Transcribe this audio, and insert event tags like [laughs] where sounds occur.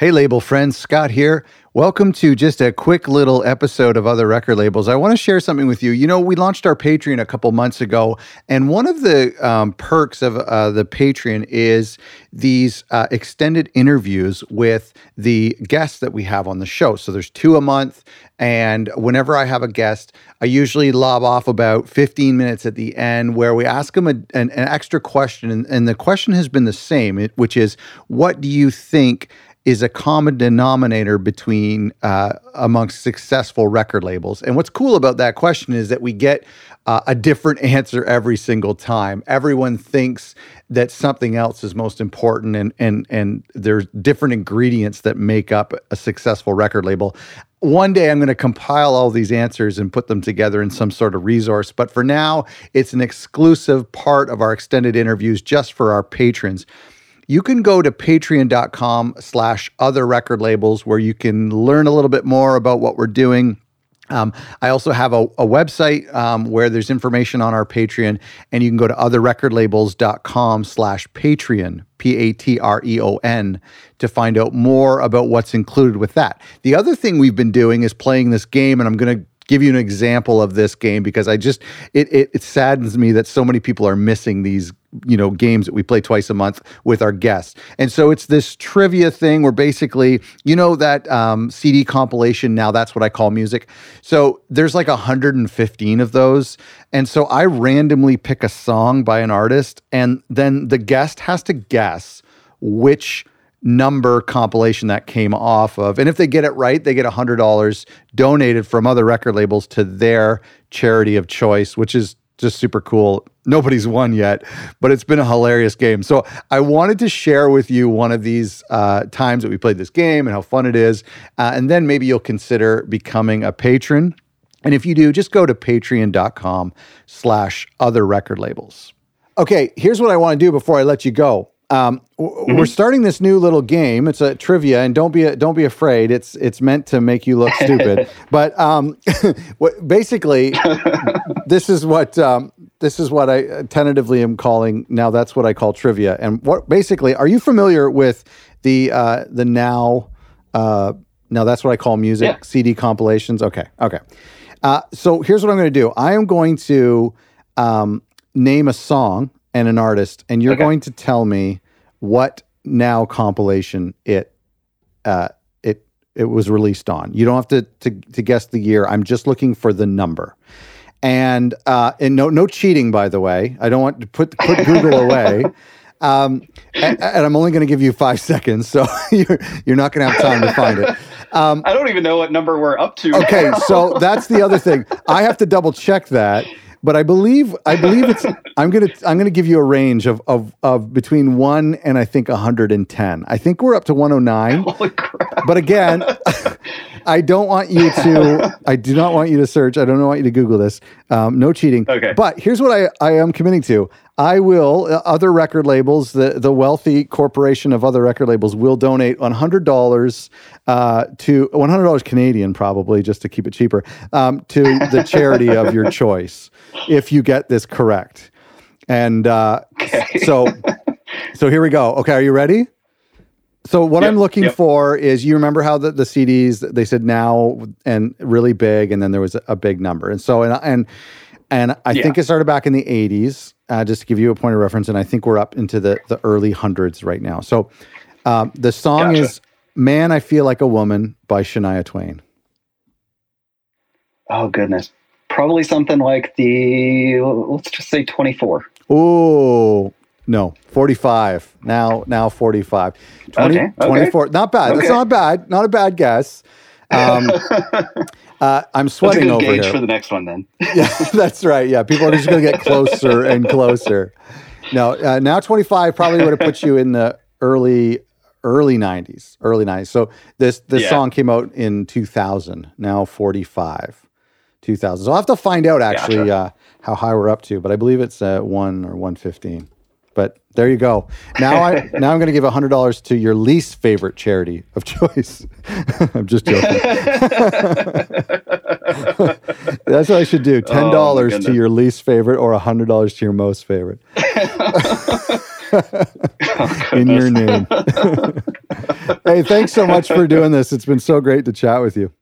Hey, label friends, Scott here. Welcome to just a quick little episode of Other Record Labels. I want to share something with you. You know, we launched our Patreon a couple months ago, and one of the um, perks of uh, the Patreon is these uh, extended interviews with the guests that we have on the show. So there's two a month, and whenever I have a guest, I usually lob off about 15 minutes at the end where we ask them a, an, an extra question. And, and the question has been the same, which is, what do you think? Is a common denominator between uh, amongst successful record labels. And what's cool about that question is that we get uh, a different [laughs] answer every single time. Everyone thinks that something else is most important, and and and there's different ingredients that make up a successful record label. One day I'm going to compile all these answers and put them together in some sort of resource. But for now, it's an exclusive part of our extended interviews just for our patrons you can go to patreon.com slash other record labels where you can learn a little bit more about what we're doing. Um, I also have a, a website um, where there's information on our Patreon, and you can go to otherrecordlabels.com slash Patreon, P-A-T-R-E-O-N, to find out more about what's included with that. The other thing we've been doing is playing this game, and I'm going to give you an example of this game because I just it, it, it saddens me that so many people are missing these you know games that we play twice a month with our guests. And so it's this trivia thing where basically you know that um, cd compilation now that's what i call music? So there's like 115 of those. And so i randomly pick a song by an artist and then the guest has to guess which number compilation that came off of. And if they get it right, they get $100 donated from other record labels to their charity of choice, which is just super cool. Nobody's won yet, but it's been a hilarious game. So I wanted to share with you one of these uh, times that we played this game and how fun it is. Uh, and then maybe you'll consider becoming a patron. And if you do, just go to patreon.com slash other record labels. Okay, here's what I want to do before I let you go. Um, mm-hmm. We're starting this new little game. It's a trivia, and don't be don't be afraid. It's it's meant to make you look stupid. [laughs] but um, [laughs] basically, [laughs] this is what um, this is what I tentatively am calling now. That's what I call trivia. And what basically, are you familiar with the uh, the now? Uh, now that's what I call music yeah. CD compilations. Okay, okay. Uh, so here's what I'm going to do. I am going to um, name a song and an artist, and you're okay. going to tell me what now compilation it uh, it it was released on. You don't have to, to to guess the year. I'm just looking for the number. And uh, and no no cheating by the way. I don't want to put put [laughs] Google away. Um, and, and, I'm only going to give you five [laughs] seconds, so [laughs] you're you're not going to have time to find it. Um, I don't even know what number we're up to. Okay, so that's the other thing. I have to double check that but I believe I believe it's [laughs] I'm gonna I'm gonna give you a range of of of between one and I think 110. I think we're up to 109. [laughs] Holy crap. But again, [laughs] I don't want you to I do not want you to search. I don't want you to Google this. Um, no cheating. Okay. But here's what I, I am committing to. I will, uh, other record labels, the, the wealthy corporation of other record labels will donate $100 uh, to, $100 Canadian probably, just to keep it cheaper, um, to the [laughs] charity of your choice if you get this correct. And uh, okay. so, [laughs] so here we go. Okay, are you ready? So what yep, I'm looking yep. for is you remember how the, the CDs they said now and really big and then there was a, a big number. And so and and and I yeah. think it started back in the 80s uh, just to give you a point of reference. And I think we're up into the, the early hundreds right now. So um, the song gotcha. is Man, I Feel Like a Woman by Shania Twain. Oh, goodness. Probably something like the, let's just say 24. Oh, no, 45. Now, now 45. 20, okay, okay. 24. Not bad. Okay. That's not bad. Not a bad guess. Um, [laughs] uh, I'm sweating that's a good over gauge here. for the next one, then. [laughs] yeah, that's right. Yeah, people are just going to get closer and closer. No, uh, now 25 probably would have put you in the early early 90s, early 90s. So this this yeah. song came out in 2000. Now 45, 2000. So I'll have to find out actually gotcha. uh, how high we're up to, but I believe it's uh, one or 115. But there you go. Now I now I'm going to give hundred dollars to your least favorite charity of choice. [laughs] I'm just joking. [laughs] That's what I should do. Ten dollars oh, to your least favorite, or hundred dollars to your most favorite. oh, [laughs] In your name. hey, thanks so much for doing this. It's been so great to chat with you.